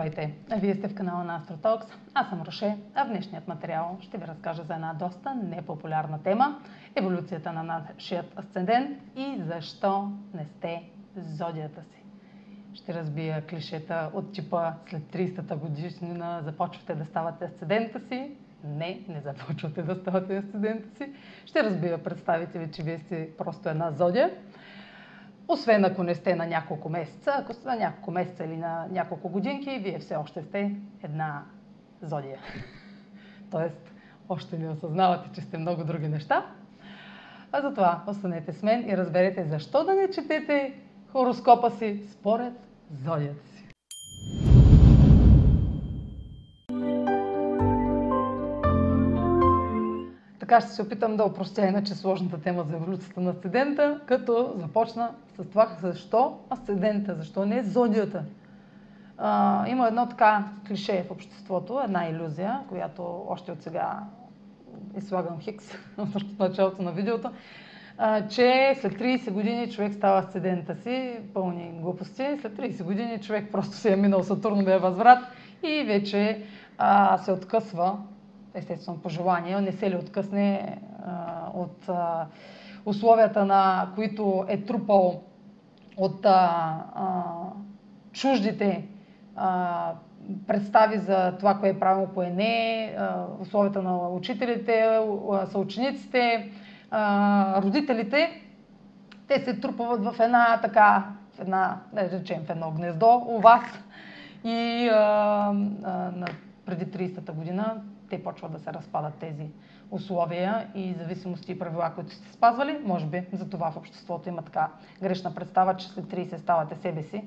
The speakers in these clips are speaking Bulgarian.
Здравейте! Вие сте в канала на AstroTalks. Аз съм Роше, а в днешният материал ще ви разкажа за една доста непопулярна тема – еволюцията на нашият асцендент и защо не сте зодията си. Ще разбия клишета от типа след 30-та годишнина започвате да ставате асцендента си. Не, не започвате да ставате асцендента си. Ще разбия представите ви, че вие сте просто една зодия освен ако не сте на няколко месеца, ако сте на няколко месеца или на няколко годинки, вие все още сте една зодия. Тоест, още не осъзнавате, че сте много други неща. А затова останете с мен и разберете защо да не четете хороскопа си според зодията си. Така ще се опитам да опростя иначе сложната тема за еволюцията на асцендента, като започна с това защо асцендента, защо не зодията. А, има едно така клише в обществото, една иллюзия, която още от сега излагам хикс в началото на видеото, а, че след 30 години човек става асцендента си, пълни глупости. След 30 години човек просто се е минал Сатурновия възврат и вече а, се откъсва естествено по желание, не се ли откъсне а, от а, условията, на които е трупал от а, а, чуждите а, представи за това, кое е правилно, кое не е, условията на учителите, съучениците, родителите, те се трупават в една така, в една, да речем, в едно гнездо у вас и а, а, преди 30-та година те почват да се разпадат тези условия и зависимости и правила, които сте спазвали. Може би за това в обществото има така грешна представа, че след 30 ставате себе си,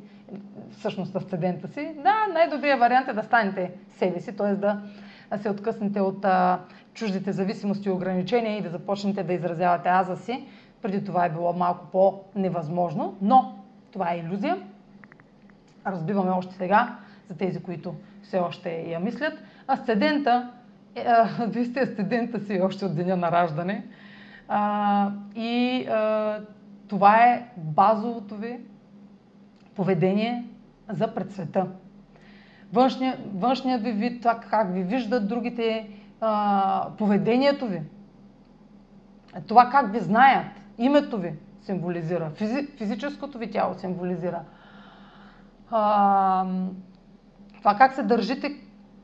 всъщност асцендента си. Да, най-добрият вариант е да станете себе си, т.е. да се откъснете от а, чуждите зависимости и ограничения и да започнете да изразявате аза си. Преди това е било малко по-невъзможно, но това е иллюзия. Разбиваме още сега за тези, които все още я мислят. Асцендента вие сте студента си още от деня на раждане. А, и а, това е базовото ви поведение за пред света. Външния, външният ви вид, това как ви виждат другите, а, поведението ви, това как ви знаят, името ви символизира, физи, физическото ви тяло символизира. А, това как се държите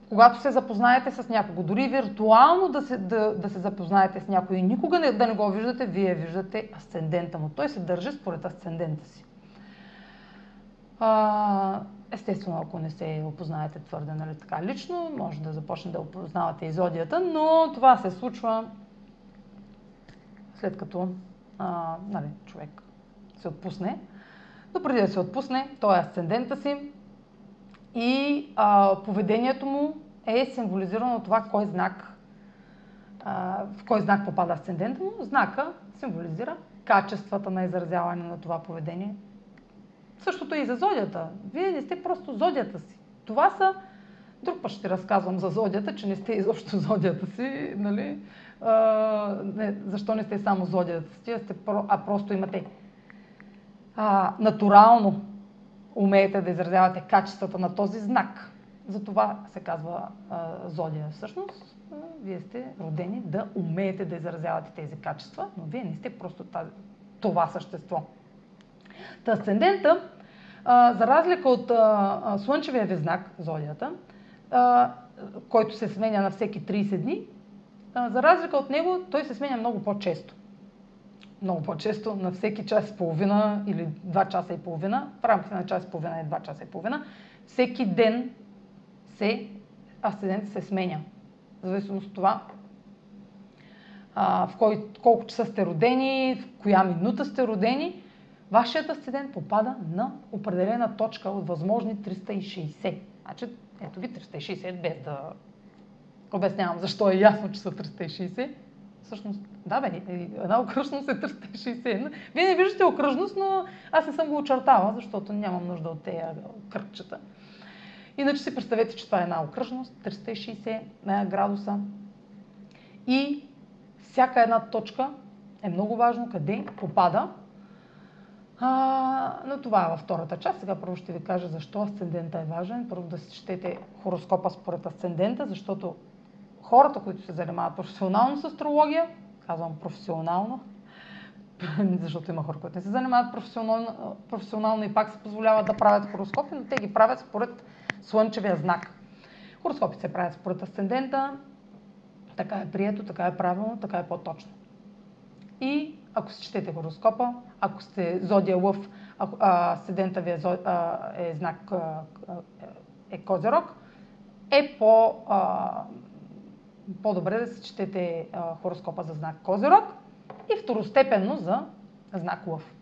когато се запознаете с някого, дори виртуално да се, да, да се запознаете с някой и никога не, да не го виждате, вие виждате асцендента му. Той се държи според асцендента си. А, естествено, ако не се опознаете твърде нали, така лично, може да започне да опознавате изодията, но това се случва след като а, нали, човек се отпусне. Но преди да се отпусне, той е асцендента си, и а, поведението му е символизирано от това кой знак, а, в кой знак попада асцендента му. Знака символизира качествата на изразяване на това поведение. Същото е и за зодията. Вие не сте просто зодията си. Това са... Друг път ще разказвам за зодията, че не сте изобщо зодията си, нали? А, не, защо не сте само зодията си, а, сте, а просто имате а, натурално умеете да изразявате качествата на този знак. Затова се казва а, зодия. Всъщност, а, вие сте родени да умеете да изразявате тези качества, но вие не сте просто тази, това същество. Та асцендента, а, за разлика от а, слънчевия ви знак, зодията, а, който се сменя на всеки 30 дни, а, за разлика от него, той се сменя много по-често много по-често, на всеки час и половина или два часа и половина, в рамките на час и половина и два часа и половина, всеки ден се, асцендент се сменя. В зависимост от това а, в кой, колко часа сте родени, в коя минута сте родени, вашият асцендент попада на определена точка от възможни 360. Значи, ето ви 360, без да обяснявам защо е ясно, че са 360 всъщност, да бе, една окръжност е 360. Вие не виждате окръжност, но аз не съм го очертала, защото нямам нужда от тези кръгчета. Иначе си представете, че това е една окръжност, 360 градуса. И всяка една точка е много важно къде попада. А, но това е във втората част. Сега първо ще ви кажа защо асцендента е важен. Първо да си четете хороскопа според асцендента, защото хората, които се занимават професионално с астрология, казвам професионално, защото има хора, които не се занимават професионално, професионално и пак се позволяват да правят хороскопи, но те ги правят според слънчевия знак. Хороскопите се правят според асцендента, така е прието, така е правилно, така е по-точно. И ако си четете хороскопа, ако сте зодия лъв, ако, асцендента ви е, е знак а, е козерог, е по, а, по-добре да си четете а, хороскопа за знак козерог и второстепенно за знак лъв.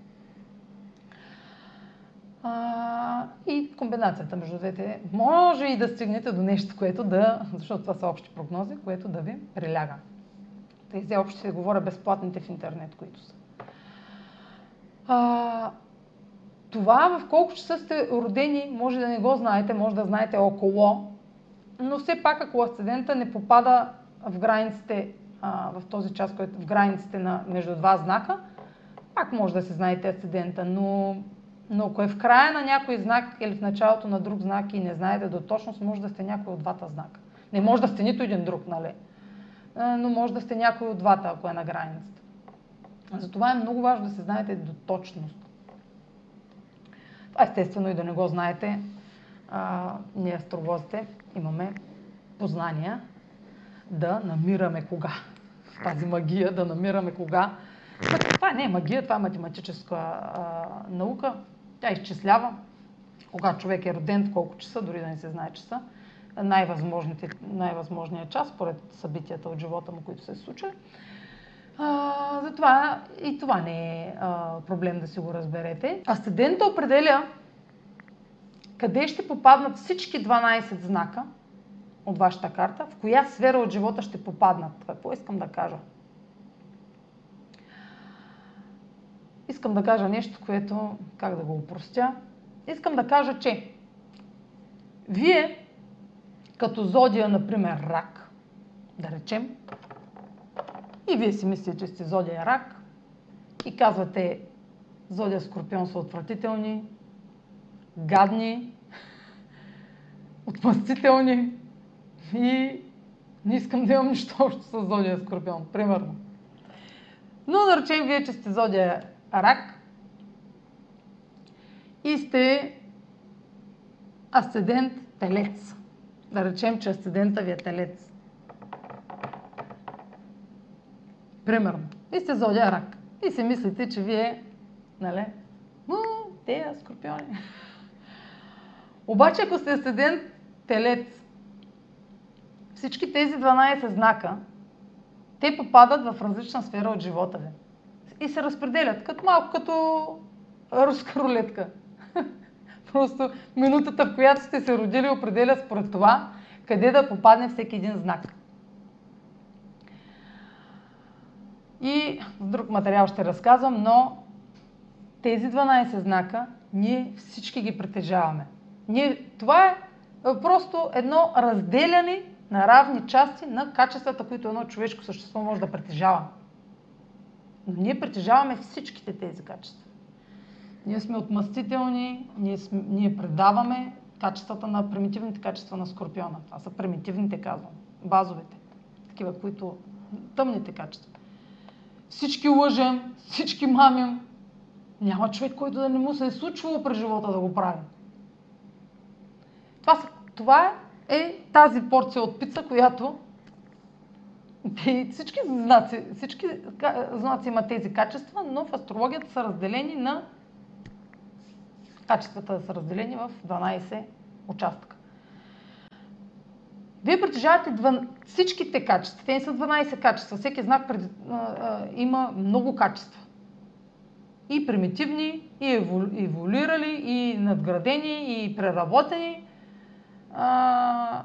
А, и комбинацията между двете може и да стигнете до нещо, което да, защото това са общи прогнози, което да ви приляга. Тези общи се говоря безплатните в интернет, които са. А, това в колко часа сте родени, може да не го знаете, може да знаете около, но все пак ако асцендента не попада в границите, а, в този час, който в границите на между два знака, пак може да се знаете асцендента, но но ако е в края на някой знак или в началото на друг знак и не знаете до точност, може да сте някой от двата знака. Не може да сте нито един друг, нали? Но може да сте някой от двата, ако е на границата. Затова е много важно да се знаете до точност. Това естествено и да не го знаете. А, ние астролозите имаме познания да намираме кога. Тази магия да намираме кога. Това не е магия, това е математическа а, наука. Тя изчислява кога човек е роден, в колко часа, дори да не се знае часа, най-възможният час, според събитията от живота му, които се случили. затова и това не е а, проблем да си го разберете. Асцендента определя къде ще попаднат всички 12 знака от вашата карта, в коя сфера от живота ще попаднат. Какво искам да кажа? искам да кажа нещо, което, как да го упростя, искам да кажа, че вие, като зодия, например, рак, да речем, и вие си мислите, че сте зодия рак, и казвате, зодия скорпион са отвратителни, гадни, отмъстителни и не искам да имам нищо общо с зодия скорпион, примерно. Но да речем вие, че сте зодия рак и сте асцендент телец. Да речем, че асцендента ви е телец. Примерно. И сте зодия рак. И си мислите, че вие, нали, ну, те, скорпиони. Обаче, ако сте асцендент телец, всички тези 12 знака, те попадат в различна сфера от живота ви и се разпределят, като малко като руска рулетка. Просто минутата, в която сте се родили, определя според това, къде да попадне всеки един знак. И друг материал ще разказвам, но тези 12 знака ние всички ги притежаваме. Ние, това е просто едно разделяне на равни части на качествата, които едно човешко същество може да притежава. Но ние притежаваме всичките тези качества. Ние сме отмъстителни, ние, сме, ние предаваме качествата на примитивните качества на скорпиона. Това са примитивните, казвам, базовите, такива, които тъмните качества. Всички лъжем, всички мамим. Няма човек, който да не му се е случвало през живота да го прави. Това, е тази порция от пица, която всички знаци, всички знаци имат тези качества, но в астрологията са разделени на качествата са разделени в 12 участъка. Вие притежавате всичките качества. Те не са 12 качества. Всеки знак пред, има много качества. И примитивни, и еволюирали, и надградени, и преработени. А,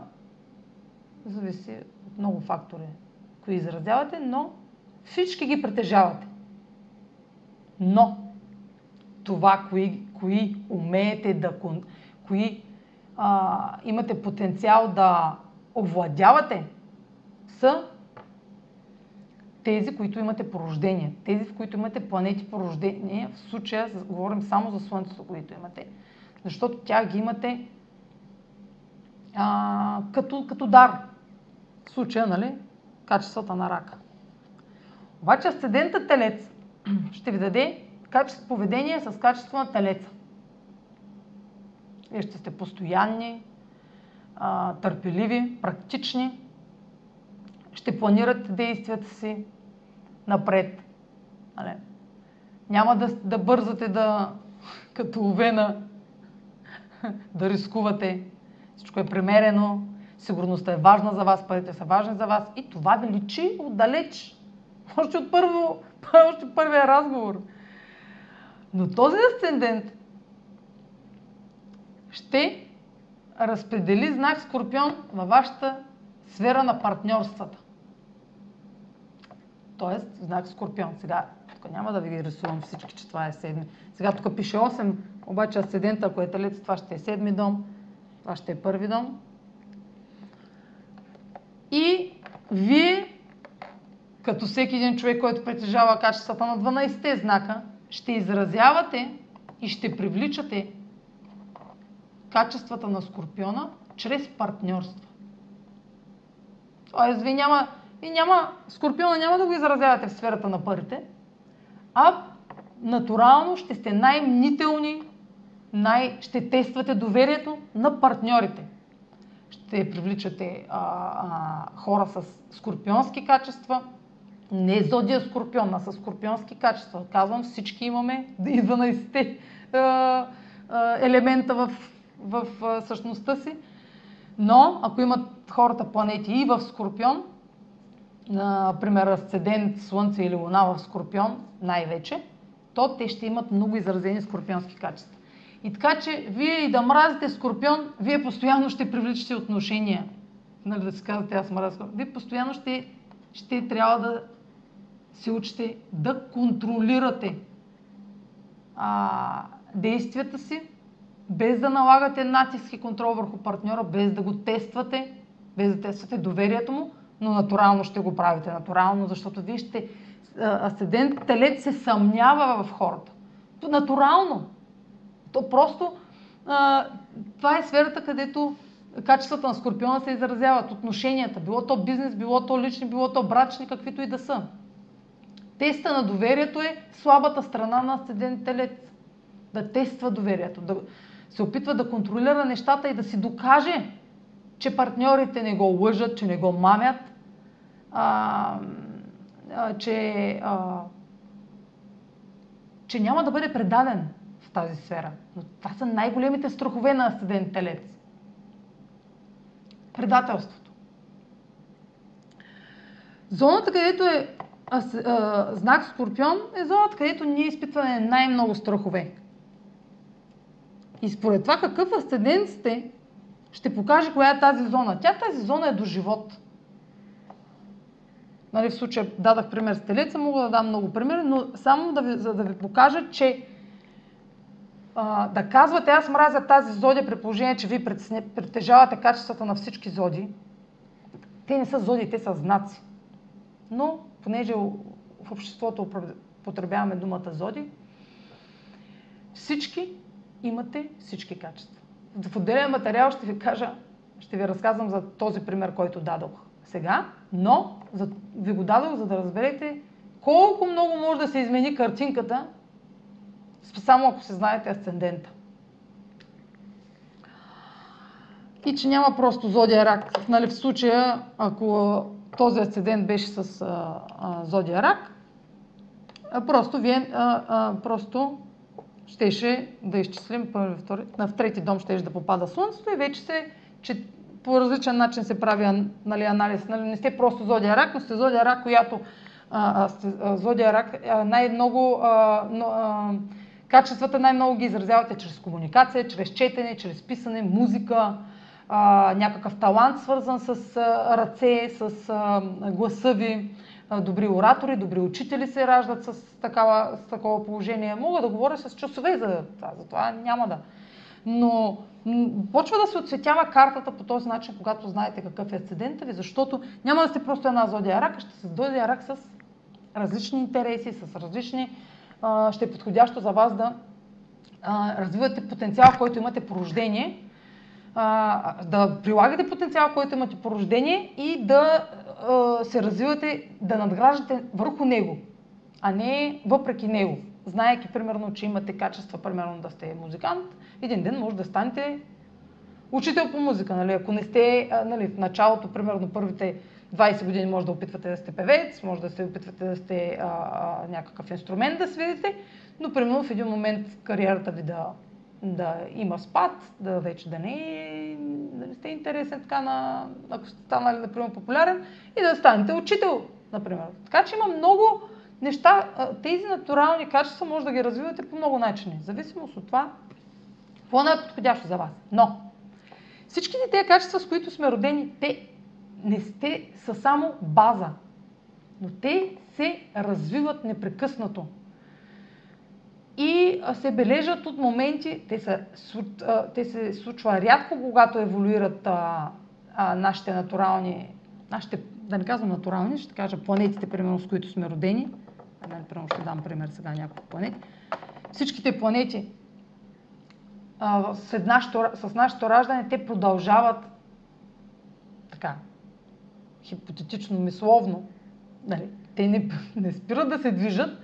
зависи от много фактори кои изразявате, но всички ги притежавате. Но това, кои, кои умеете да, кои а, имате потенциал да овладявате, са тези, които имате порождение, тези, в които имате планети порождение, в случая говорим само за Слънцето, които имате, защото тя ги имате а, като, като дар. В случая, нали, качествата на рака. Обаче асцендента телец ще ви даде качество, поведение с качество на телеца. Вие ще сте постоянни, а, търпеливи, практични, ще планирате действията си напред. Нали? Няма да, да бързате да, като овена, да рискувате. Всичко е премерено, сигурността е важна за вас, парите са важни за вас и това ви личи отдалеч. Още от, първо, още първия разговор. Но този асцендент ще разпредели знак Скорпион във вашата сфера на партньорствата. Тоест, знак Скорпион. Сега, тук няма да ви ги рисувам всички, че това е седми. Сега тук пише 8, обаче асцендента, ако е талец, това ще е седми дом, това ще е първи дом. И вие, като всеки един човек, който притежава качествата на 12-те знака, ще изразявате и ще привличате качествата на Скорпиона чрез партньорство. Тоест, ви няма, ви няма, Скорпиона няма да го изразявате в сферата на парите, а натурално ще сте най-мнителни, най- ще тествате доверието на партньорите. Ще привличате а, а, хора с скорпионски качества, не зодия скорпион, а с скорпионски качества. Казвам, всички имаме и 12 елемента в в същността си. Но ако имат хората планети и в Скорпион, например Асцендент, Слънце или Луна в Скорпион най-вече, то те ще имат много изразени скорпионски качества. И така, че вие и да мразите Скорпион, вие постоянно ще привличате отношения. Нали да си казвате, аз мразя. Вие постоянно ще, ще трябва да се учите да контролирате а, действията си, без да налагате натиск и контрол върху партньора, без да го тествате, без да тествате доверието му, но натурално ще го правите. Натурално, защото вие ще... Асцендент телец се съмнява в хората. Натурално. То просто... А, това е сферата, където качествата на Скорпиона се изразяват. Отношенията. Било то бизнес, било то лични, било то брачни, каквито и да са. Теста на доверието е слабата страна на асцендент телец. Да тества доверието. Да, се опитва да контролира нещата и да си докаже, че партньорите не го лъжат, че не го мамят, а, а, че, а, че няма да бъде предаден тази сфера. Но това са най-големите страхове на асцендент телец. Предателството. Зоната, където е а, а, знак Скорпион, е зоната, където ние изпитваме най-много страхове. И според това какъв асцендент сте, ще покаже коя е тази зона. Тя тази зона е до живот. Нали, в случая дадах пример с телеца, мога да дам много примери, но само да ви, за да ви покажа, че да казвате аз мразя тази зодия при положение, че вие притежавате качествата на всички зоди. Те не са зоди, те са знаци. Но, понеже в обществото потребяваме думата зоди, всички имате всички качества. В отделен материал ще ви кажа, ще ви разказвам за този пример, който дадох сега, но ви го дадох, за да разберете колко много може да се измени картинката, само ако се знаете асцендента. И че няма просто зодия рак. Нали, в случая, ако този асцендент беше с а, а, зодия рак, а, просто вие а, а, просто щеше да изчислим първи, втори, на в трети дом щеше да попада Слънцето и вече се, че по различен начин се прави нали, анализ. Нали, не сте просто зодия рак, но сте зодия рак, която а, а, зодия рак най-много а, но, а, качествата най-много ги изразявате чрез комуникация, чрез четене, чрез писане, музика, а, някакъв талант свързан с а, ръце, с а, гласа ви, добри оратори, добри учители се раждат с, такава, с такова положение. Мога да говоря с часове за за това няма да. Но почва да се отсветява картата по този начин, когато знаете какъв е асцендента ви, защото няма да сте просто една зодия рак, ще се зодия рак с различни интереси, с различни... Ще е подходящо за вас да развивате потенциал, който имате по рождение, да прилагате потенциал, който имате по рождение и да се развивате, да надграждате върху него, а не въпреки него. Знаеки, примерно, че имате качества, примерно да сте музикант, един ден може да станете учител по музика. Нали? Ако не сте нали, в началото, примерно първите 20 години може да опитвате да сте певец, може да се опитвате да сте а, а, някакъв инструмент да свидите, но примерно в един момент кариерата ви да, да има спад, да вече да не, да не сте интересен така на, ако сте станали, например, популярен и да станете учител, например. Така че има много неща, тези натурални качества може да ги развивате по много начини, зависимост от това, какво е най-подходящо за вас. Но, всичките тези качества, с които сме родени, те не сте, са само база, но те се развиват непрекъснато. И се бележат от моменти, те, са, те се случва рядко, когато еволюират а, а, нашите натурални, нашите, да не казвам натурални, ще кажа планетите, примерно, с които сме родени. Примерно ще дам пример сега няколко планети. Всичките планети а, с, нашето, с нашето раждане, те продължават така, хипотетично, мисловно, нали, те не, не спират да се движат,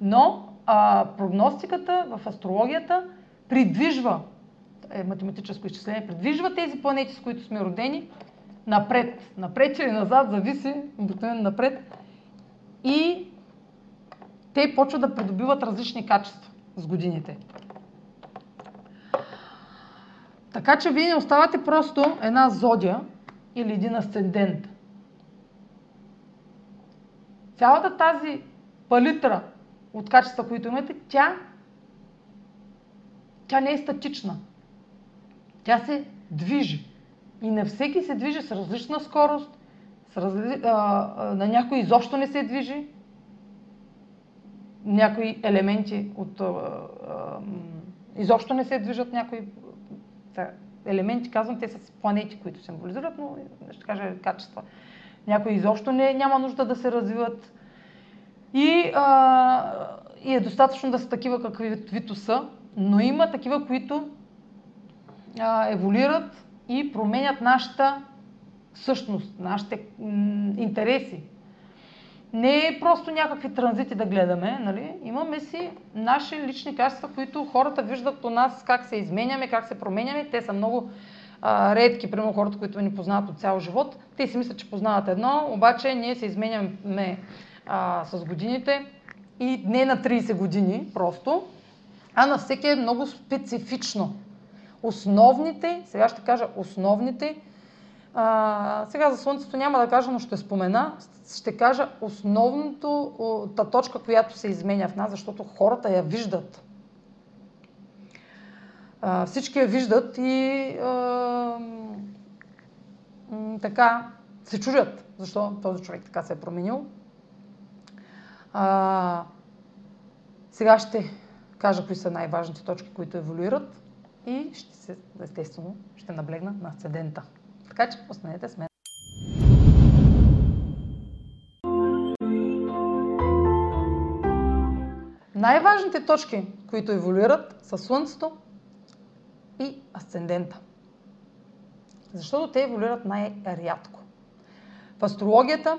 но а, прогностиката в астрологията придвижва, е математическо изчисление, придвижва тези планети, с които сме родени, напред. Напред или назад, зависи, обикновено напред. И те почват да придобиват различни качества с годините. Така че вие не оставате просто една зодия или един асцендент. Цялата тази палитра от качества, които имате, тя, тя не е статична. Тя се движи. И на всеки се движи с различна скорост, с разли... а, а, на някой изобщо не се движи, някои елементи от... А, а, изобщо не се движат някои елементи, казвам, те са планети, които символизират, но ще кажа качества. Някои изобщо не, няма нужда да се развиват. И, а, и е достатъчно да са такива каквито са, но има такива, които а, еволюират и променят нашата същност, нашите м- интереси. Не е просто някакви транзити да гледаме, нали? имаме си наши лични качества, които хората виждат у нас как се изменяме, как се променяме. Те са много редки, примерно хората, които ни познават от цял живот. Те си мислят, че познават едно, обаче ние се изменяме а, с годините и не на 30 години просто, а на всеки е много специфично. Основните, сега ще кажа основните, а, сега за Слънцето няма да кажа, но ще спомена, ще кажа основното, та точка, която се изменя в нас, защото хората я виждат. Всички я виждат и а, така се чудят, защо този човек така се е променил. А, сега ще кажа кои са най-важните точки, които еволюират и ще се, естествено, ще наблегна на асцендента. Така че останете с мен. Най-важните точки, които еволюират, са Слънцето и асцендента. Защото те еволюират най-рядко. В астрологията,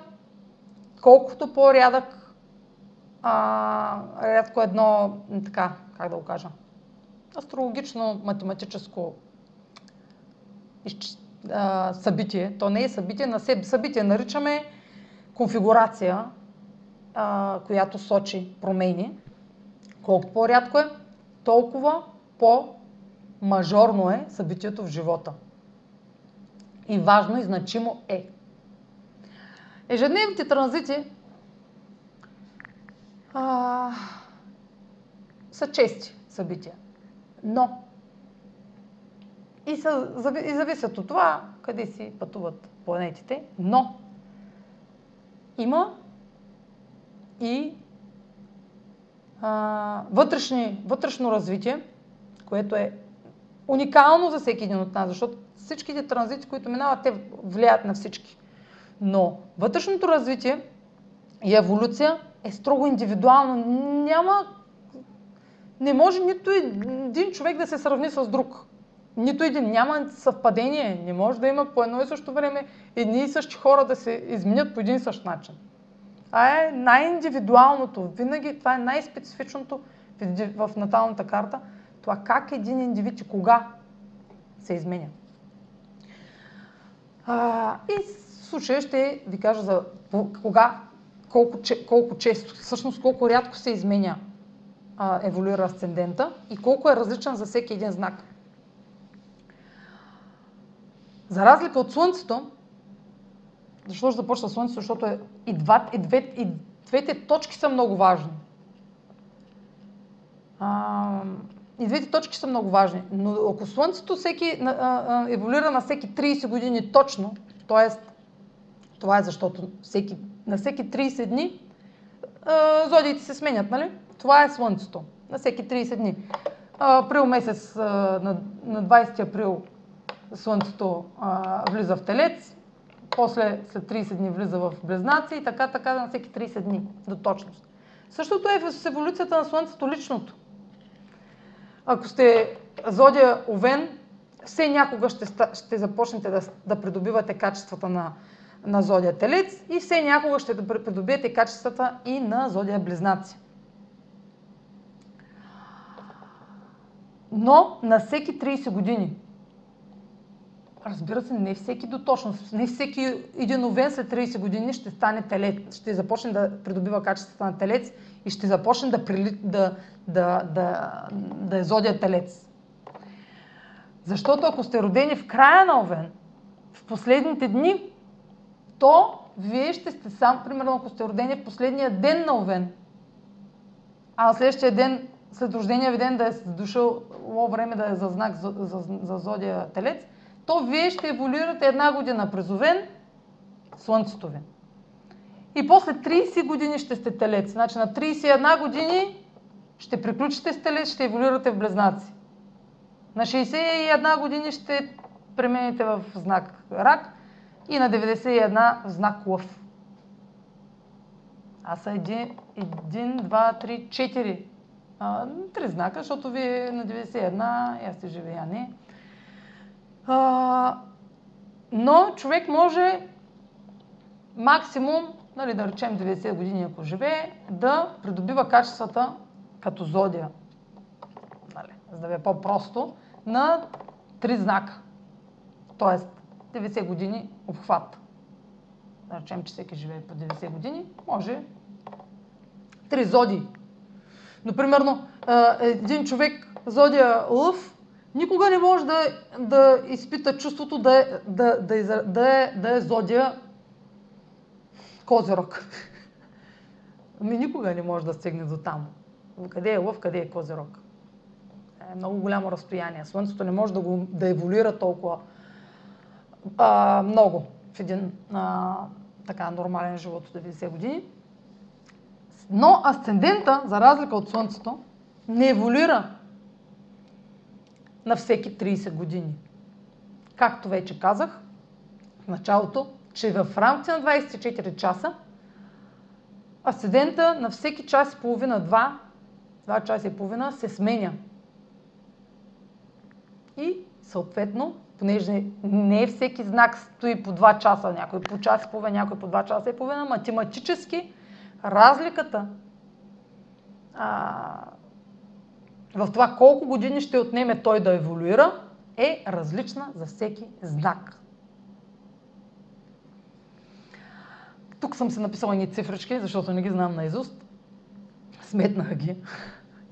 колкото по-рядък а, рядко едно, така, как да го кажа, астрологично, математическо а, събитие. То не е събитие на себе. Събитие наричаме конфигурация, а, която сочи промени. Колко по-рядко е, толкова по-мажорно е събитието в живота. И важно и значимо е. Ежедневните транзити а, са чести събития. Но и, са, и зависят от това къде си пътуват планетите, но има и а, вътрешни, вътрешно развитие, което е уникално за всеки един от нас, защото всичките транзити, които минават, те влияят на всички. Но вътрешното развитие и еволюция е строго индивидуално. Няма не може нито един човек да се сравни с друг. Нито един. Няма съвпадение. Не може да има по едно и също време едни и същи хора да се изменят по един и същ начин. Това е най-индивидуалното. Винаги това е най-специфичното в наталната карта. Това как един индивид и кога се изменя. А, и в случая ще ви кажа за кога, колко, колко често, всъщност колко рядко се изменя а, еволюира асцендента и колко е различен за всеки един знак. За разлика от Слънцето, защо ще започна Слънцето? Защото е, и, два, и, две, и двете точки са много важни. А, и двете точки са много важни. Но ако Слънцето всеки, а, а, еволюира на всеки 30 години точно, т.е. това е защото всеки, на всеки 30 дни а, зодиите се сменят, нали? Това е Слънцето на всеки 30 дни. Април месец, на, 20 април Слънцето влиза в Телец, после след 30 дни влиза в Близнаци и така, така на всеки 30 дни до точност. Същото е с еволюцията на Слънцето личното. Ако сте зодия Овен, все някога ще, ще започнете да, да придобивате качествата на, на зодия Телец и все някога ще придобиете качествата и на зодия Близнаци. но на всеки 30 години. Разбира се, не всеки до точност, не всеки един овен след 30 години ще стане телец, ще започне да придобива качествата на телец и ще започне да, прили, да, да, да, да е зодия телец. Защото ако сте родени в края на овен, в последните дни, то вие ще сте сам, примерно ако сте родени в последния ден на овен, а на следващия ден след рождения ви ден да е дошъл време да е за знак за, за, за зодия Телец, то вие ще еволюирате една година през Овен, Слънцето ви. И после 30 години ще сте Телец. Значи на 31 години ще приключите с ще еволюирате в Близнаци. На 61 години ще премените в знак Рак и на 91 в знак Лъв. Аз са един, един, два, три, четири а, три знака, защото вие на 91, аз сте живи, не. А, но човек може максимум, нали, да речем 90 години, ако живее, да придобива качествата като зодия, нали, за да ви е по-просто, на три знака. Тоест 90 години обхват. Да речем, че всеки живее по 90 години, може три зоди но, примерно, един човек, зодия лъв, никога не може да, да изпита чувството да е, да, да, да, е, да е зодия козирог. Ами никога не може да стигне до там. Къде е лъв, къде е козирог? Е много голямо разстояние. Слънцето не може да, го, да еволюира толкова а, много в един а, така нормален живот от 90 години. Но асцендента, за разлика от Слънцето, не еволюира на всеки 30 години. Както вече казах в началото, че в рамките на 24 часа асцендента на всеки час и половина, два, два часа и половина се сменя. И съответно, понеже не всеки знак стои по 2 часа, някой по час и половина, някой по 2 часа и половина, математически разликата а, в това колко години ще отнеме той да еволюира е различна за всеки знак. Тук съм се написала ни цифрички, защото не ги знам наизуст. Сметнах ги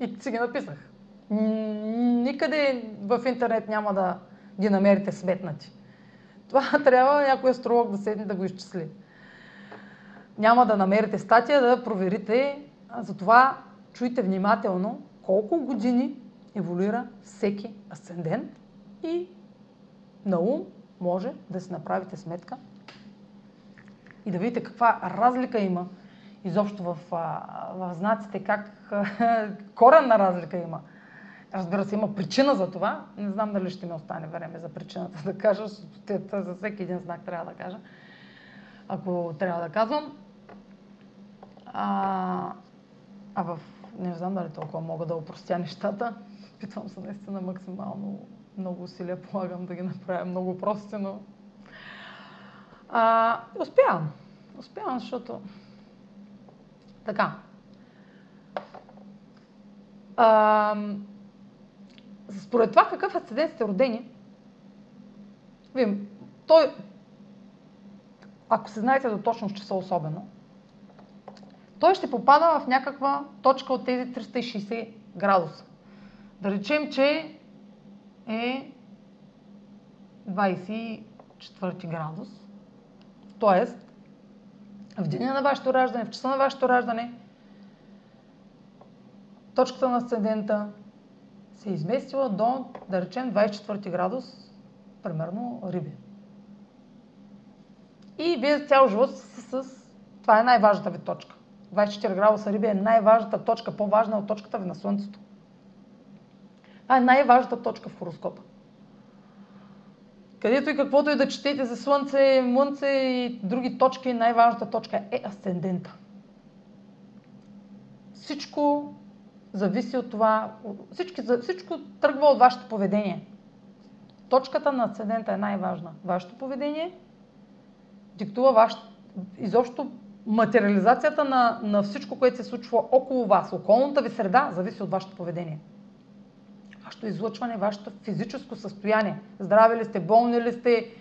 и си ги написах. Никъде в интернет няма да ги намерите сметнати. Това трябва някой астролог да седне да го изчисли няма да намерите статия да проверите. Затова чуйте внимателно колко години еволюира всеки асцендент и на ум може да си направите сметка и да видите каква разлика има изобщо в, в знаците, как коренна разлика има. Разбира се, има причина за това. Не знам дали ще ми остане време за причината да кажа. За всеки един знак трябва да кажа. Ако трябва да казвам А, а в... Не знам дали толкова мога да опростя нещата. Питвам се наистина максимално много усилия полагам да ги направя много прости, но а, успявам. Успявам, защото така. А, според това какъв асцендент сте родени, вие, той, ако се знаете до точно в часа особено, той ще попада в някаква точка от тези 360 градуса. Да речем, че е 24 градус. Тоест, в деня на вашето раждане, в часа на вашето раждане, точката на асцендента се е изместила до, да речем, 24 градус, примерно риби. И вие цял живот с, с... Това е най-важната ви точка. 24 градуса риби е най-важната точка, по-важна от точката ви на Слънцето. Това е най-важната точка в хороскопа. Където и каквото и да четете за Слънце, Мънце и други точки, най-важната точка е асцендента. Всичко зависи от това, всички, всичко тръгва от вашето поведение. Точката на асцендента е най-важна. Вашето поведение диктува ваш, изобщо материализацията на, на всичко, което се случва около вас. Околната ви среда зависи от вашето поведение вашето излъчване, вашето физическо състояние. Здрави ли сте, болни ли сте,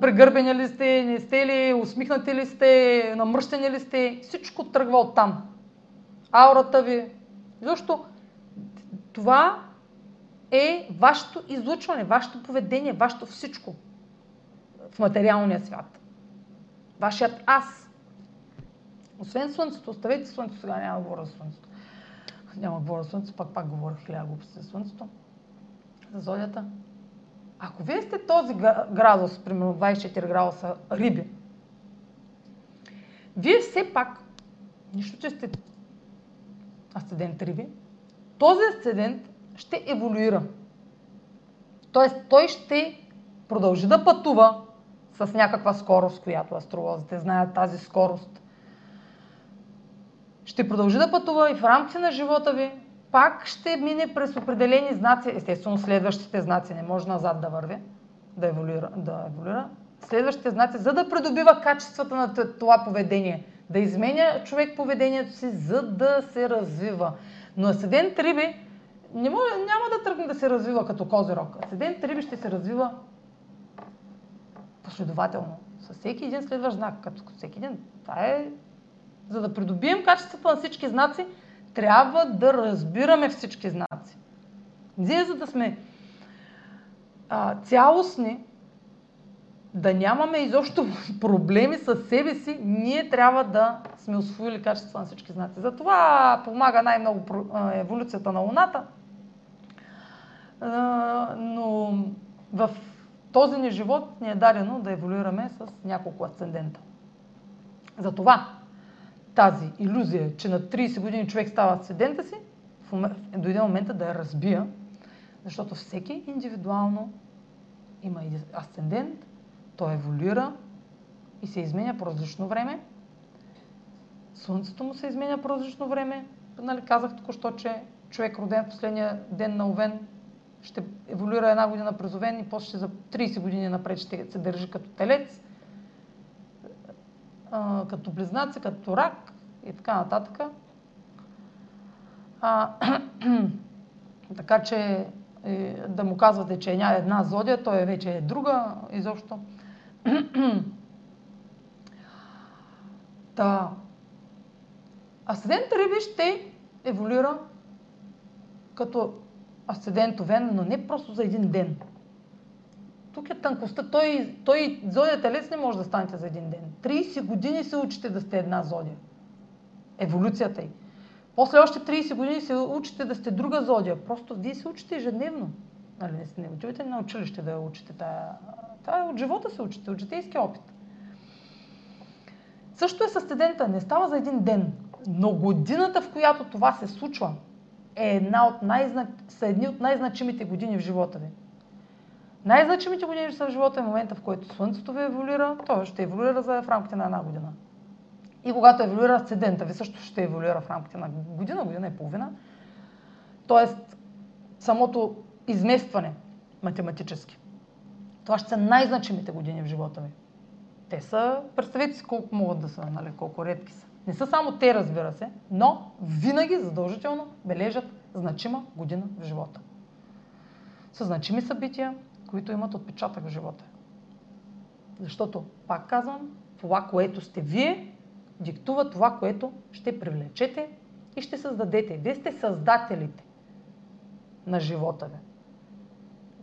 прегърбени ли сте, не сте ли, усмихнати ли сте, намръщени ли сте. Всичко тръгва от там. Аурата ви. Защо? Това е вашето излъчване, вашето поведение, вашето всичко в материалния свят. Вашият аз. Освен Слънцето, оставете Слънцето, сега няма да говоря за Слънцето няма говоря за Слънцето, пак пак говоря хиляда глупости за Слънцето, за зодията. Ако вие сте този градус, примерно 24 градуса риби, вие все пак, нищо, че сте асцендент риби, този асцендент ще еволюира. Тоест, той ще продължи да пътува с някаква скорост, която астролозите знаят тази скорост ще продължи да пътува и в рамките на живота ви пак ще мине през определени знаци. Естествено, следващите знаци не може назад да върви, да еволюира, да еволюира. Следващите знаци, за да придобива качествата на това поведение, да изменя човек поведението си, за да се развива. Но Асцендент Риби не може, няма да тръгне да се развива като козирог. Асцендент Риби ще се развива последователно. С всеки един следващ знак, като всеки един. Това е за да придобием качеството на всички знаци, трябва да разбираме всички знаци. Ние, за да сме а, цялостни, да нямаме изобщо проблеми с себе си, ние трябва да сме освоили качество на всички знаци. Затова помага най-много еволюцията на Луната. Но в този ни живот ни е дадено да еволюираме с няколко асцендента. Затова тази иллюзия, че на 30 години човек става асцендента си, дойде момента да я разбия, защото всеки индивидуално има асцендент, той еволюира и се изменя по различно време. Слънцето му се изменя по различно време. Нали, казах току-що, че човек роден в последния ден на Овен ще еволюира една година през Овен и после за 30 години напред ще се държи като телец като близнаци, като рак и така нататък. А, така че е, да му казвате, че е една зодия, той вече е друга изобщо. Та, асцендент Риби ще еволюира като асцендент Овен, но не просто за един ден. Тук е тънкостта. Той, той зодия телец не може да станете за един ден. 30 години се учите да сте една зодия. Еволюцията й. После още 30 години се учите да сте друга зодия. Просто вие се учите ежедневно. Нали, не, не отивате на училище да учите. Тая, тая от живота се учите, от житейски опит. Също е със студента. Не става за един ден. Но годината, в която това се случва, е една от най- са едни от най-значимите години в живота ви. Най-значимите години в живота е момента, в който Слънцето ви еволюира, то ще еволюира за в рамките на една година. И когато еволюира асцендента ви също ще еволюира в рамките на година, година и половина. Тоест, самото изместване математически. Това ще са най-значимите години в живота ви. Те са, представете си колко могат да са, нали, колко редки са. Не са само те, разбира се, но винаги задължително бележат значима година в живота. Са значими събития, които имат отпечатък в живота. Защото, пак казвам, това, което сте вие, диктува това, което ще привлечете и ще създадете. Вие сте създателите на живота ви.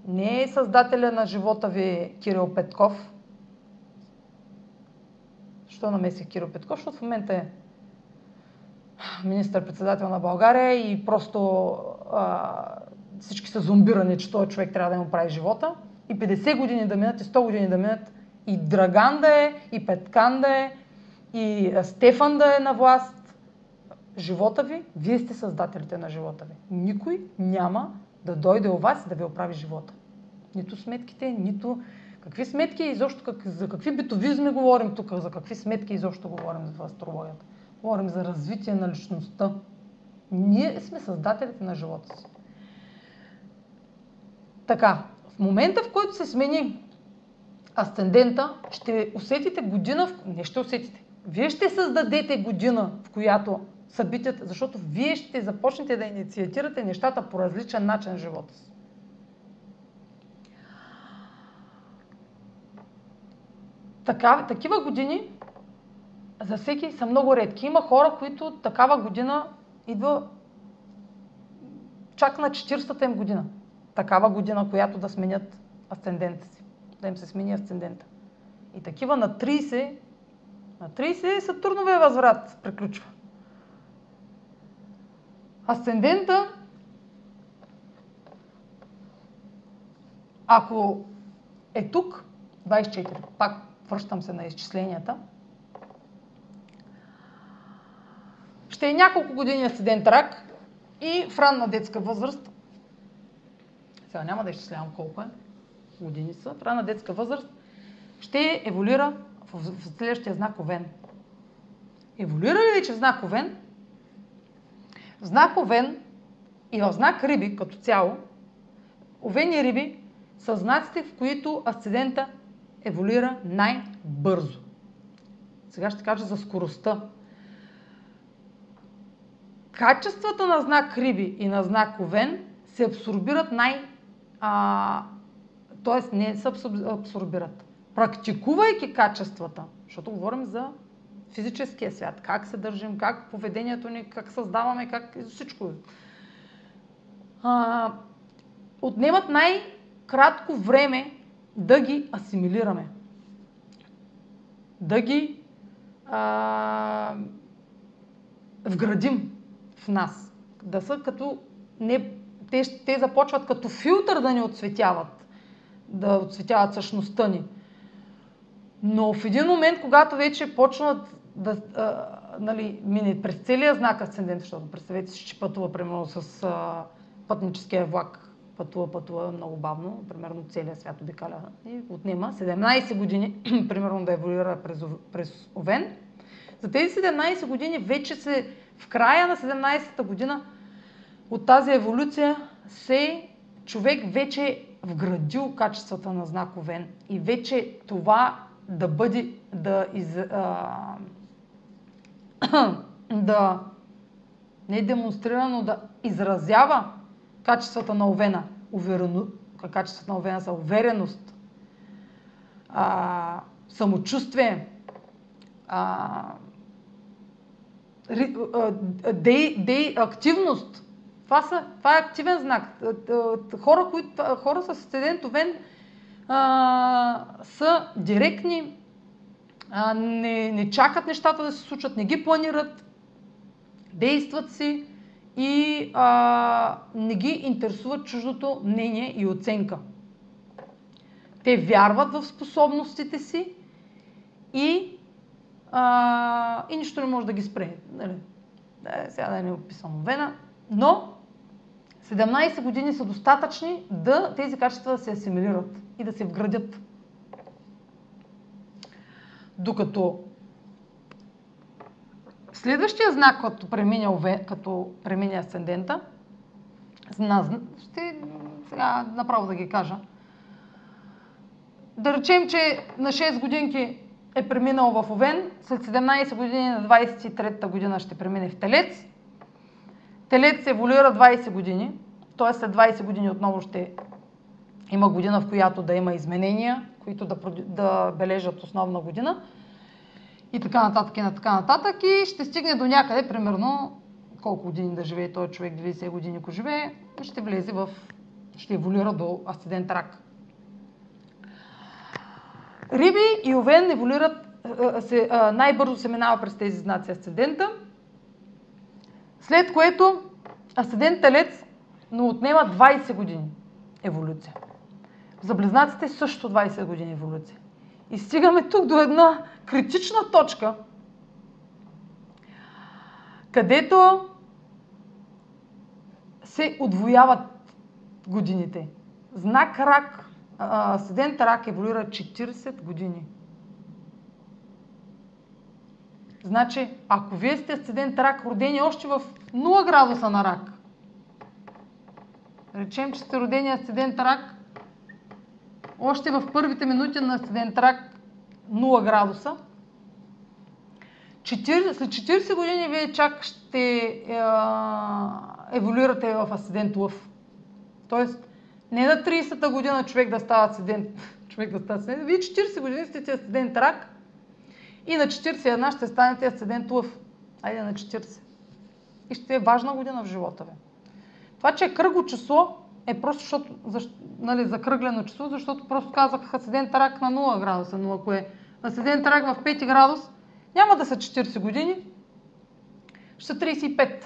Не е създателя на живота ви Кирил Петков. Що намесих Кирил Петков? Защото в момента е министър-председател на България и просто а, всички са зомбирани, че този човек трябва да му прави живота. И 50 години да минат, и 100 години да минат, и Драган да е, и Петкан да е, и Стефан да е на власт. Живота ви, вие сте създателите на живота ви. Никой няма да дойде у вас и да ви оправи живота. Нито сметките, нито какви сметки изобщо, как, за какви битовизми говорим тук, за какви сметки изобщо говорим в астрологията. Говорим за развитие на личността. Ние сме създателите на живота си. Така, в момента, в който се смени асцендента, ще усетите година, в... не ще усетите, вие ще създадете година, в която събитията, защото вие ще започнете да инициатирате нещата по различен начин в живота си. Така, такива години за всеки са много редки. Има хора, които такава година идва чак на 40-та им година. Такава година, която да сменят асцендента си. Да им се смени асцендента. И такива на 30, на 30 Сатурновия възврат приключва. Асцендента, ако е тук, 24, пак връщам се на изчисленията, ще е няколко години асцендент рак и в ранна детска възраст, сега няма да изчислявам колко е, години са, в ранна детска възраст ще еволюира в, следващия знак Овен. Еволюира ли вече в знак Овен? В знак Овен и в знак Риби като цяло, Овен и Риби са знаците, в които асцендента еволюира най-бързо. Сега ще кажа за скоростта. Качествата на знак Риби и на знак Овен се абсорбират най- а, т.е. не се абсорбират. Практикувайки качествата, защото говорим за физическия свят, как се държим, как поведението ни, как създаваме, как всичко. А, отнемат най-кратко време да ги асимилираме. Да ги а, вградим в нас. Да са като не, те, те започват като филтър да ни отсветяват, да отсветяват същността ни. Но в един момент, когато вече почнат да а, нали, мине през целия знак асцендент, защото представете си, че пътува примерно с а, пътническия влак, пътува, пътува много бавно, примерно целия свят обикаля и отнема 17 години, примерно да еволюира през, през Овен. За тези 17 години вече се, в края на 17-та година от тази еволюция се човек вече е вградил качествата на знак Овен и вече това да бъде, да, из, а, да не демонстрира, но да изразява качествата на Овена. Уверено, качествата на Овена са увереност, а, самочувствие, а, дей, дей, активност. Това, са, това е активен знак. Хора, които, хора с асцендент Овен а, са директни, а, не, не чакат нещата да се случат, не ги планират, действат си и а, не ги интересуват чуждото мнение и оценка. Те вярват в способностите си и, а, и нищо не може да ги спре. Нали? Да, сега да не описвам Вена, но 17 години са достатъчни да тези качества да се асимилират и да се вградят. Докато Следващия знак, като премине, като премине асцендента, ще сега направо да ги кажа. Да речем, че на 6 годинки е преминал в Овен, след 17 години на 23-та година ще премине в Телец. Телец еволюира 20 години, т.е. след 20 години отново ще има година, в която да има изменения, които да, да бележат основна година и така нататък и на така нататък и ще стигне до някъде, примерно колко години да живее този човек, 90 години ако живее, ще влезе в, ще еволюира до асцендент рак. Риби и Овен еволюират, се, най-бързо се минава през тези знаци асцендента, след което асцендент Телец но отнема 20 години еволюция. За близнаците също 20 години еволюция. И стигаме тук до една критична точка, където се отвояват годините. Знак рак, асцендент рак еволюира 40 години. Значи, ако вие сте асцендент рак, родени още в 0 градуса на рак, речем, че сте родени асцендент рак, още в първите минути на асцендент рак 0 градуса, 40, след 40 години вие чак ще е, еволюирате в асцендент лъв. Тоест, не на 30-та година човек да става асцендент, човек да става асцендент, вие 40 години сте асцендент рак и на 41 ще станете асцендент лъв. Айде на 40. И ще е важна година в живота ви. Това, че е кръго число, е просто защото, защ, нали, закръглено число, защото просто казах асцендент рак на 0 градуса, но ако е асцендент рак в 5 градус, няма да са 40 години, ще са 35.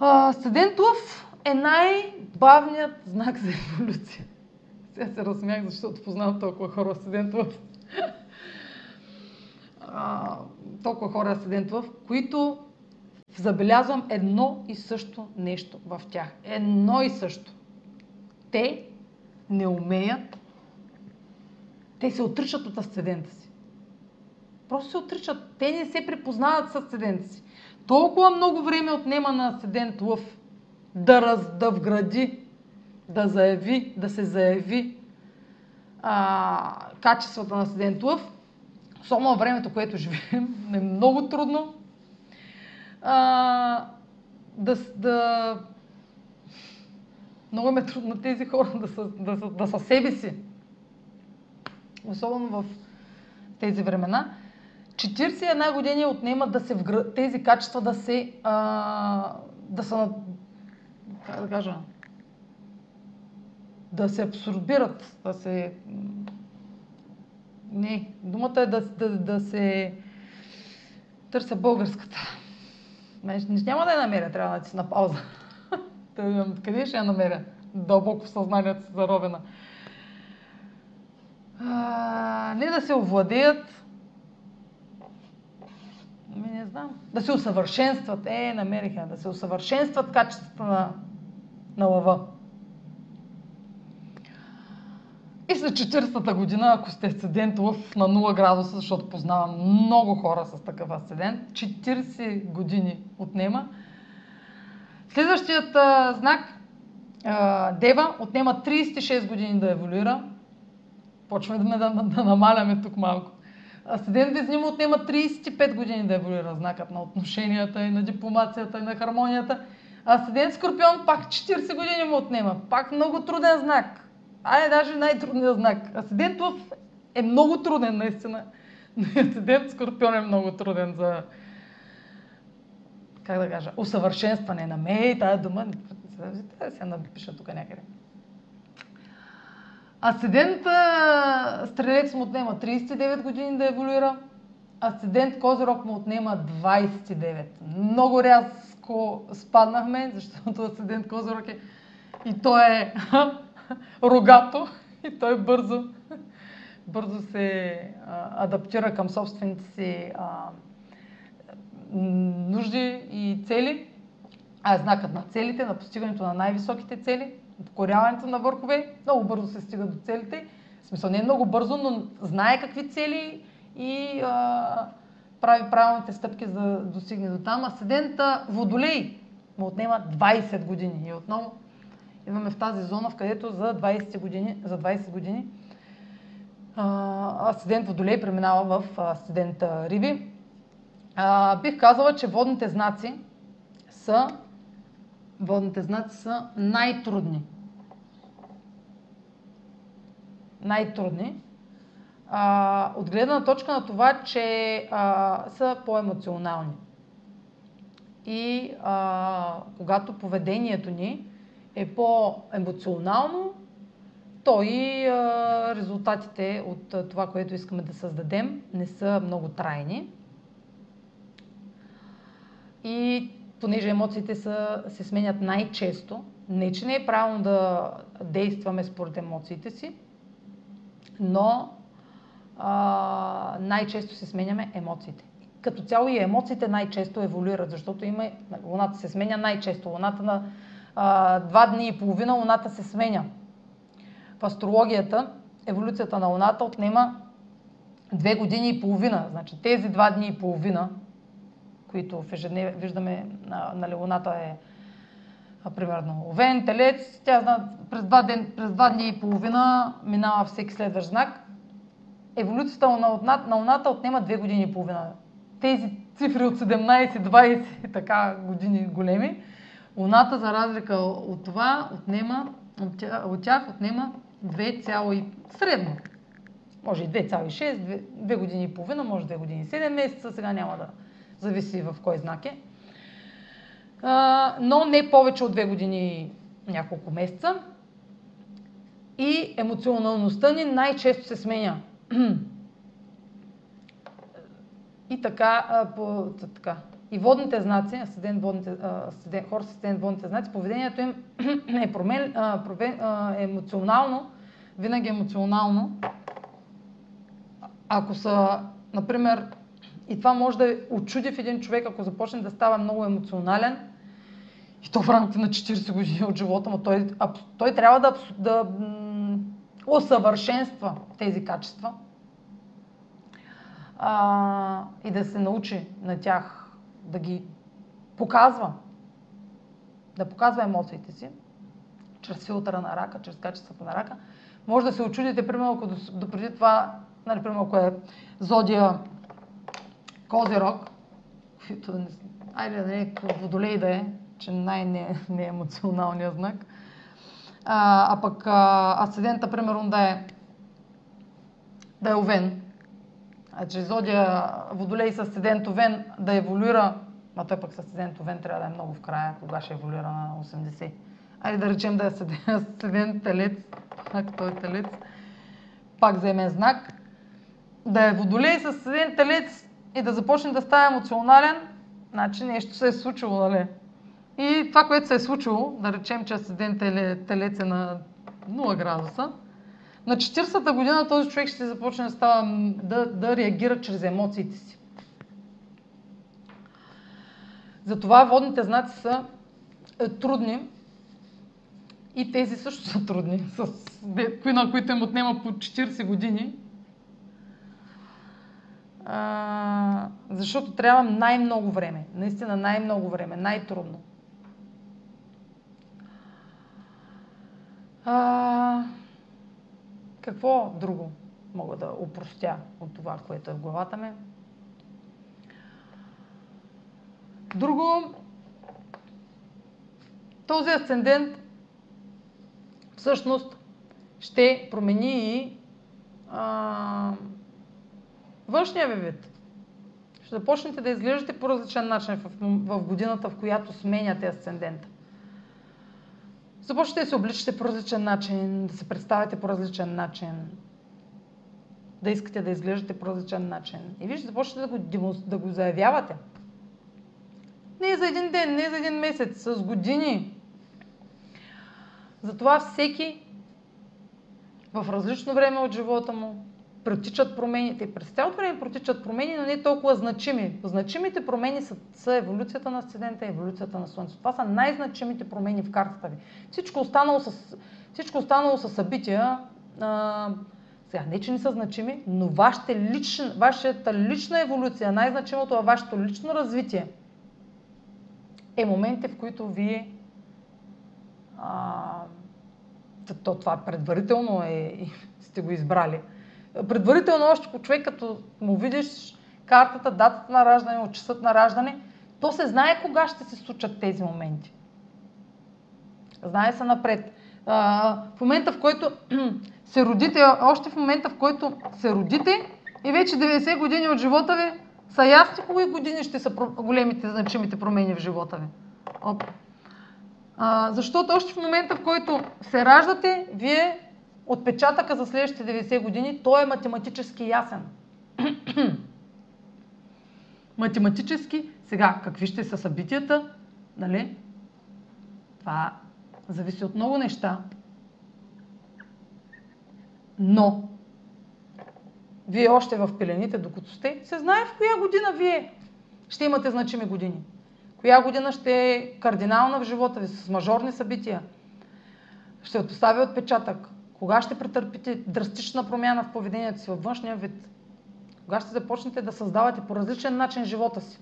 Асцендент Лъв е най-бавният знак за еволюция. Сега се разсмях, защото познавам толкова хора асцендент Лъв. Толкова хора асцендент Лъв, които забелязвам едно и също нещо в тях. Едно и също. Те не умеят, те се отричат от асцендента си. Просто се отричат. Те не се припознават с асцендента си. Толкова много време отнема на асцендент Лъв да, раз, да вгради, да заяви, да се заяви а, качествата на асцендент Лъв, особено времето, което живеем, е много трудно а, да, да... Много ме трудно тези хора да са, да, са, да са себе си. Особено в тези времена. 41 години отнема да се вгр... тези качества да се а, да са как да кажа да се абсорбират, да се не, думата е да, да, да се търся българската. Няма да я намеря, трябва да си на пауза. Къде ще я намеря? Дълбоко в съзнанието си заровена. А, не да се овладеят, ми не знам. Да се усъвършенстват. Е, намериха. Да се усъвършенстват качествата на, на лъва. И след 40-та година, ако сте асцендент лъв на 0 градуса, защото познавам много хора с такъв асцендент, 40 години отнема. Следващият а, знак, а, Дева, отнема 36 години да еволюира. Почваме да, да, да намаляме тук малко. Асцендент Везнима отнема 35 години да еволюира знакът на отношенията и на дипломацията и на хармонията. Асцендент Скорпион пак 40 години му отнема. Пак много труден знак. А е даже най-трудният знак. Асцендент Лъв е много труден, наистина. Но асцендент Скорпион е много труден за как да кажа, усъвършенстване на ме и тази дума. Да се напиша тук някъде. Асцендент Стрелец му отнема 39 години да еволюира. Асцендент Козирог му отнема 29. Много рязко спаднахме, защото Асцендент Козирог е и той е рогато и той бързо, бързо се а, адаптира към собствените си а, нужди и цели, а знакът на целите, на постигането на най-високите цели, покоряването на върхове, много бързо се стига до целите. В смисъл не е много бързо, но знае какви цели и а, прави правилните стъпки за да достигне до там. Асцендента Водолей му отнема 20 години. И отново идваме в тази зона, в където за 20 години, за 20 години асцендент Водолей преминава в асцендент Риби. А, бих казала, че водните знаци са водните знаци са най-трудни. Най-трудни. А, от гледна точка на това, че а, са по-емоционални. И а, когато поведението ни е по-емоционално, то и а, резултатите от а, това, което искаме да създадем, не са много трайни. И понеже емоциите са, се сменят най-често, не че не е правилно да действаме според емоциите си, но а, най-често се сменяме емоциите. Като цяло и емоциите най-често еволюират, защото има, Луната се сменя най-често. Луната на два дни и половина Луната се сменя. В астрологията еволюцията на Луната отнема две години и половина. Значи тези два дни и половина, които в ежедневие виждаме на, на Луната е примерно Овен, Телец, тя зна, през, два ден, през два дни и половина минава всеки следващ знак. Еволюцията на, на Луната отнема две години и половина. Тези цифри от 17, 20 така години големи, Луната за разлика от това отнема, от тях, от тях отнема 2, средно. Може и 2,6, 2, 2 години и половина, може 2 години и 7 месеца, сега няма да зависи в кой знак е. А, но не повече от 2 години няколко месеца. И емоционалността ни най-често се сменя. и така, по, така. И водните знаци, асцендент водните, асцендент, хора с асцендент водните знаци, поведението им е промен, а, емоционално, винаги емоционално. Ако са, например, и това може да очуди в един човек, ако започне да става много емоционален, и то в рамките на 40 години от живота му, той, той трябва да, да усъвършенства тези качества а, и да се научи на тях, да ги показва, да показва емоциите си, чрез филтъра на рака, чрез качествата на рака. Може да се очудите, примерно, ако допреди това, нали, примерно, ако е зодия Козирог, който, айде да не е водолей да е, че най-неемоционалният знак, а, а пък а, асцендента, примерно, да е, да е овен, че зодия водолей с асцендент овен да еволюира, а той пък с асцендент овен трябва да е много в края, кога ще еволюира на 80. Айде да речем да е асцендент телец, ако той е телец, пак вземе знак, да е водолей с асцендент телец и да започне да става емоционален, значи нещо се е случило, нали? И това, което се е случило, да речем, че асцендент телец е на 0 градуса, на 40-та година този човек ще започне да, става, да, да реагира чрез емоциите си. Затова водните знаци са е, трудни и тези също са трудни, с, на които им отнема по 40 години. А, защото трябва най-много време. Наистина най-много време, най-трудно. А, какво друго мога да упростя от това, което е в главата ми? Друго, този асцендент всъщност ще промени и външния ви вид. Ще започнете да изглеждате по различен начин в, в годината, в която сменяте асцендента. Започвате да се обличате по различен начин, да се представяте по различен начин, да искате да изглеждате по различен начин. И вие ще започнете да го, да го заявявате. Не за един ден, не за един месец, с години. Затова всеки в различно време от живота му протичат промени. Те през цялото време протичат промени, но не толкова значими. Значимите промени са, са еволюцията на асцендента и еволюцията на Слънцето. Това са най-значимите промени в картата ви. Всичко останало с, всичко останало са събития, а, сега, не че не са значими, но вашата лична, вашата лична еволюция, най-значимото във вашето лично развитие е моментите, в които вие а, то това предварително е, сте го избрали. Предварително още човек, като му видиш картата, датата на раждане, часът на раждане, то се знае кога ще се случат тези моменти. Знае се напред. А, в момента, в който се родите, още в момента, в който се родите и вече 90 години от живота ви са ясни кои години ще са големите, значимите промени в живота ви. Оп. А, защото още в момента, в който се раждате, вие отпечатъка за следващите 90 години, той е математически ясен. математически, сега, какви ще са събитията, нали? Това зависи от много неща. Но, вие още в пелените, докато сте, се знае в коя година вие ще имате значими години. Коя година ще е кардинална в живота ви, с мажорни събития. Ще постави отпечатък. Кога ще претърпите драстична промяна в поведението си във външния вид? Кога ще започнете да създавате по различен начин живота си?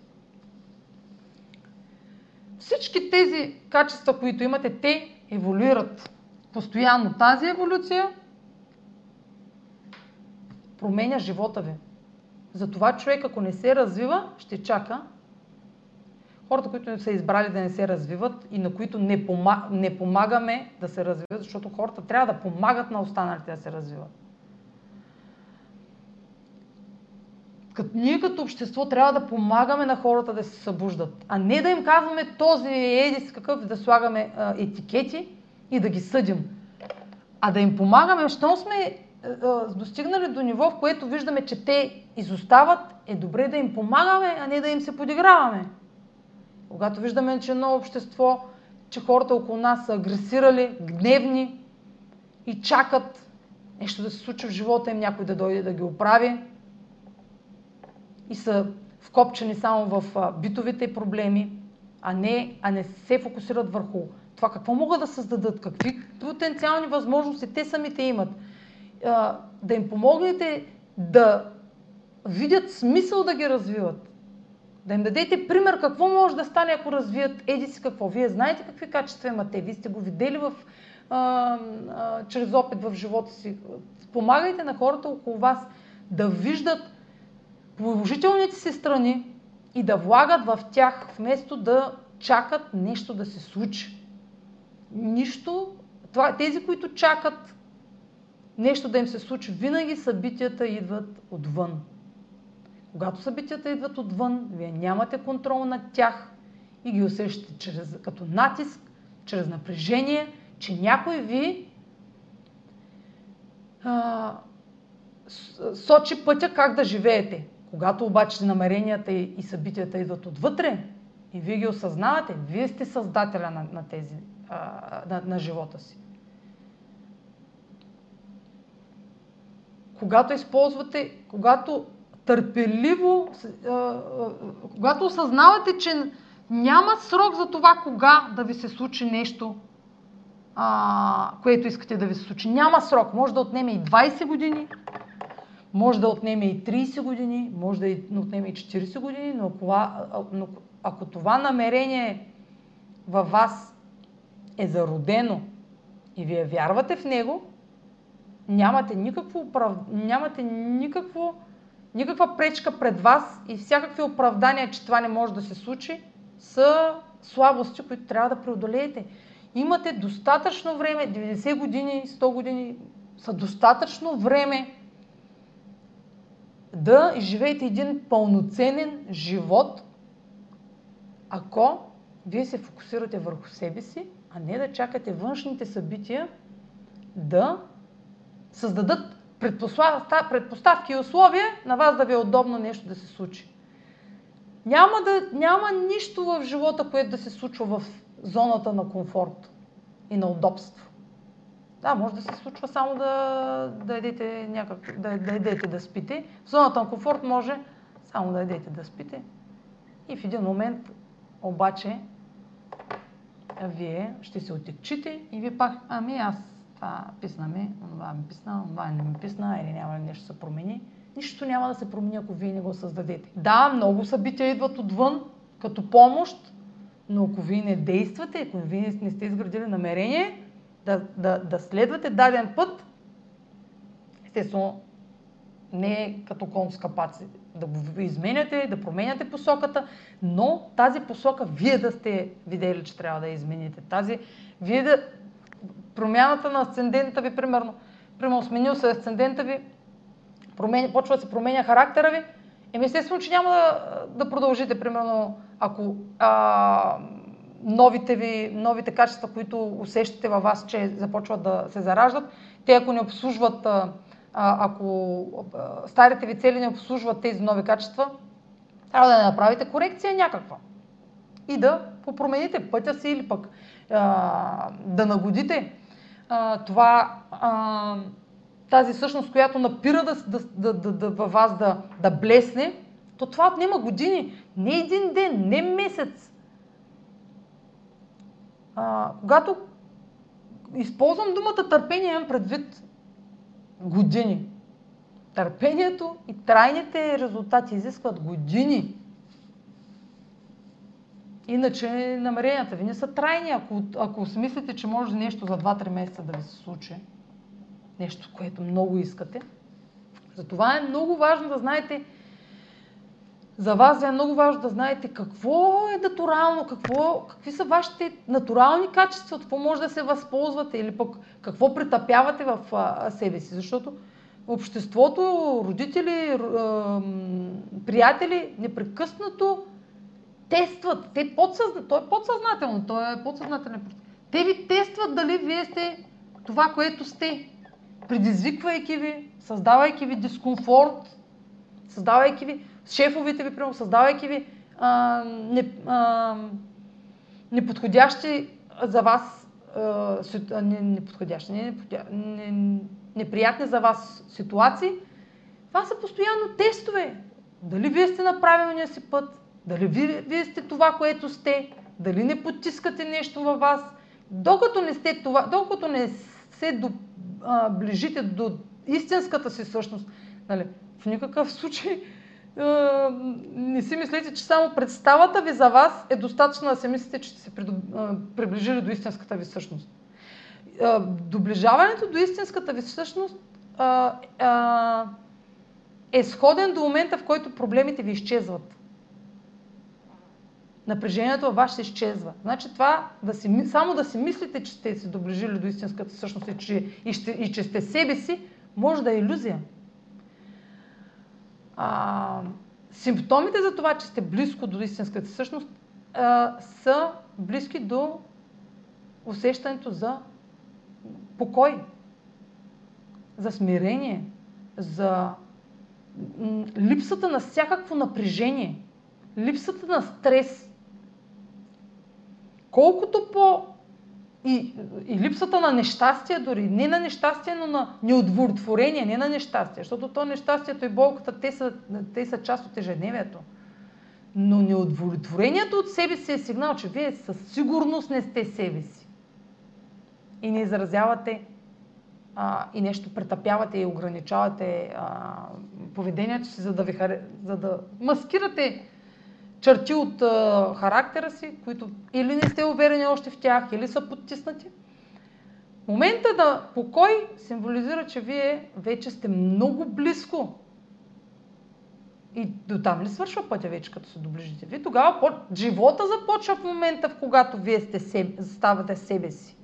Всички тези качества, които имате, те еволюират постоянно. Тази еволюция променя живота ви. Затова човек, ако не се развива, ще чака хората, които са избрали да не се развиват и на които не, помаг... не помагаме да се развиват, защото хората трябва да помагат на останалите да се развиват. Като, ние като общество трябва да помагаме на хората да се събуждат, а не да им казваме този едис какъв, да слагаме а, етикети и да ги съдим. А да им помагаме, щом сме а, достигнали до ниво, в което виждаме, че те изостават, е добре да им помагаме, а не да им се подиграваме. Когато виждаме, че едно общество, че хората около нас са агресирали, гневни и чакат нещо да се случи в живота им, някой да дойде да ги оправи и са вкопчени само в битовите проблеми, а не, а не се фокусират върху това какво могат да създадат, какви потенциални възможности те самите имат. Да им помогнете да видят смисъл да ги развиват. Да им дадете пример какво може да стане, ако развият еди си какво. Вие знаете какви качества имате, вие сте го видели в, а, а, чрез опит в живота си. Помагайте на хората около вас да виждат положителните си страни и да влагат в тях, вместо да чакат нещо да се случи. Нищо, това, тези, които чакат нещо да им се случи, винаги събитията идват отвън. Когато събитията идват отвън, вие нямате контрол над тях и ги усещате чрез, като натиск, чрез напрежение, че някой ви а, сочи пътя как да живеете. Когато обаче намеренията и събитията идват отвътре и вие ги осъзнавате, вие сте създателя на, на, тези, а, на, на живота си. Когато използвате, когато търпеливо, когато осъзнавате, че няма срок за това кога да ви се случи нещо, което искате да ви се случи. Няма срок. Може да отнеме и 20 години, може да отнеме и 30 години, може да отнеме и 40 години, но ако, но ако това намерение във вас е зародено и вие вярвате в него, нямате никакво, нямате никакво никаква пречка пред вас и всякакви оправдания, че това не може да се случи, са слабости, които трябва да преодолеете. Имате достатъчно време, 90 години, 100 години са достатъчно време да изживеете един пълноценен живот, ако вие се фокусирате върху себе си, а не да чакате външните събития да създадат предпоставки и условия на вас да ви е удобно нещо да се случи. Няма, да, няма нищо в живота, което да се случва в зоната на комфорт и на удобство. Да, може да се случва само да, да, едете някак, да, да едете да спите. В зоната на комфорт може само да едете да спите. И в един момент обаче вие ще се отекчите и ви пак, ами аз това писна ми, това ми писна, това не ми писна или няма нещо се промени. Нищо няма да се промени, ако вие не го създадете. Да, много събития идват отвън, като помощ, но ако вие не действате, ако вие не сте изградили намерение да, да, да следвате даден път, естествено, не е като кон с капаци да го изменяте, да променяте посоката, но тази посока вие да сте видели, че трябва да измените. Тази, вие да, промяната на асцендента ви, примерно, примерно сменил се асцендента ви, променя, почва да се променя характера ви, еми естествено, че няма да, да продължите, примерно, ако а, новите ви, новите качества, които усещате във вас, че започват да се зараждат, те ако не обслужват, а, ако а, старите ви цели не обслужват тези нови качества, трябва да направите корекция някаква. И да попромените пътя си или пък а, да нагодите това, а, тази същност, която напира да, да, да, да, да, във вас да, да блесне, то това отнема години. Не един ден, не месец. А, когато използвам думата търпение, имам предвид години. Търпението и трайните резултати изискват години. Иначе намеренията ви не са трайни. Ако, ако смислите, че може нещо за 2-3 месеца да ви се случи, нещо, което много искате, затова е много важно да знаете, за вас е много важно да знаете какво е натурално, какво, какви са вашите натурални качества, какво може да се възползвате или пък какво претъпявате в себе си. Защото обществото, родители, приятели непрекъснато тестват. Те подсъзна... То е подсъзнателно, то е подсъзнателен процес. Те ви тестват дали вие сте това, което сте. Предизвиквайки ви, създавайки ви дискомфорт, създавайки ви, шефовите ви, примерно, създавайки ви а, не, а, неподходящи за вас, а, не, неподходящи, не, не, неприятни за вас ситуации, това са постоянно тестове. Дали вие сте на правилния си път, дали вие, вие сте това, което сте? Дали не потискате нещо във вас? Докато не сте това, докато не се доближите до истинската си същност, нали, в никакъв случай не си мислете, че само представата ви за вас е достатъчна да се мислите, че сте се приближили до истинската ви същност. Доближаването до истинската ви същност е сходен до момента, в който проблемите ви изчезват напрежението във вас ще изчезва. Значи това, да си, само да си мислите, че сте се доближили до истинската същност и че, и, ще, и че сте себе си, може да е иллюзия. А, симптомите за това, че сте близко до истинската същност, а, са близки до усещането за покой, за смирение, за липсата на всякакво напрежение, липсата на стрес – колкото по... И, и липсата на нещастие дори, не на нещастие, но на неудовлетворение, не на нещастие, защото то нещастието и болката, те са, те са част от ежедневието. Но неудовлетворението от себе си е сигнал, че вие със сигурност не сте себе си. И не изразявате а, и нещо претъпявате и ограничавате а, поведението си, за да, ви, за да маскирате черти от а, характера си, които или не сте уверени още в тях, или са подтиснати. Момента на покой символизира, че вие вече сте много близко. И до там ли свършва пътя вече, като се доближите? Вие тогава по... живота започва в момента, в когато вие сте себе, ставате себе си.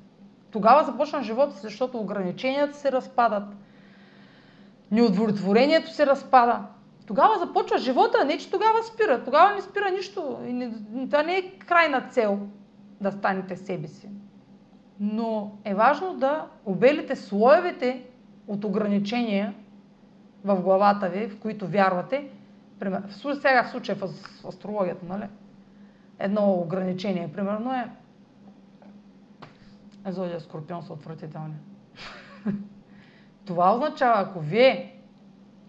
Тогава започна живота защото ограниченията се разпадат. Неудовлетворението се разпада. Тогава започва живота, не че тогава спира. Тогава не спира нищо. И не, това не е крайна цел да станете себе си. Но е важно да обелите слоевете от ограничения в главата ви, в които вярвате. В сега в случая в астрологията, нали? Едно ограничение, примерно е Зодия Скорпион са отвратителни. Това означава, ако вие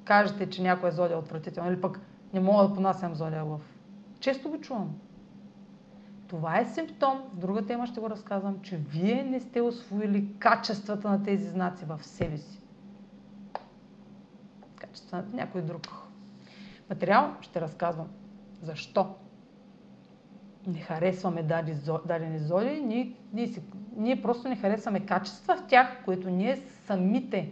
кажете, че някой е зодия отвратително, или пък не мога да понасям зодия лъв. Често го чувам. Това е симптом, в друга тема ще го разказвам, че вие не сте освоили качествата на тези знаци в себе си. Качествата на някой друг. Материал ще разказвам. Защо? Не харесваме дадени зоди, ние, ние, ние просто не харесваме качества в тях, които ние самите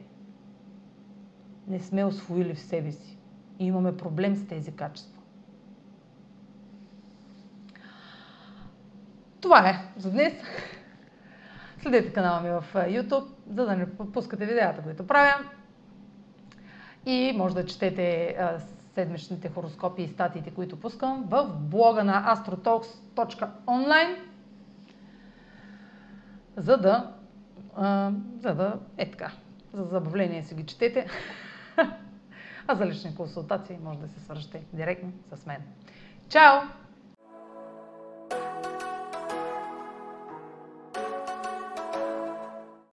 не сме освоили в себе си. И имаме проблем с тези качества. Това е за днес. Следете канала ми в YouTube, за да не пропускате видеята, които правя. И може да четете седмичните хороскопи и статиите, които пускам в блога на astrotalks.online, за да, за да е така, за забавление си ги четете. а за лични консултации може да се свържете директно с мен. Чао!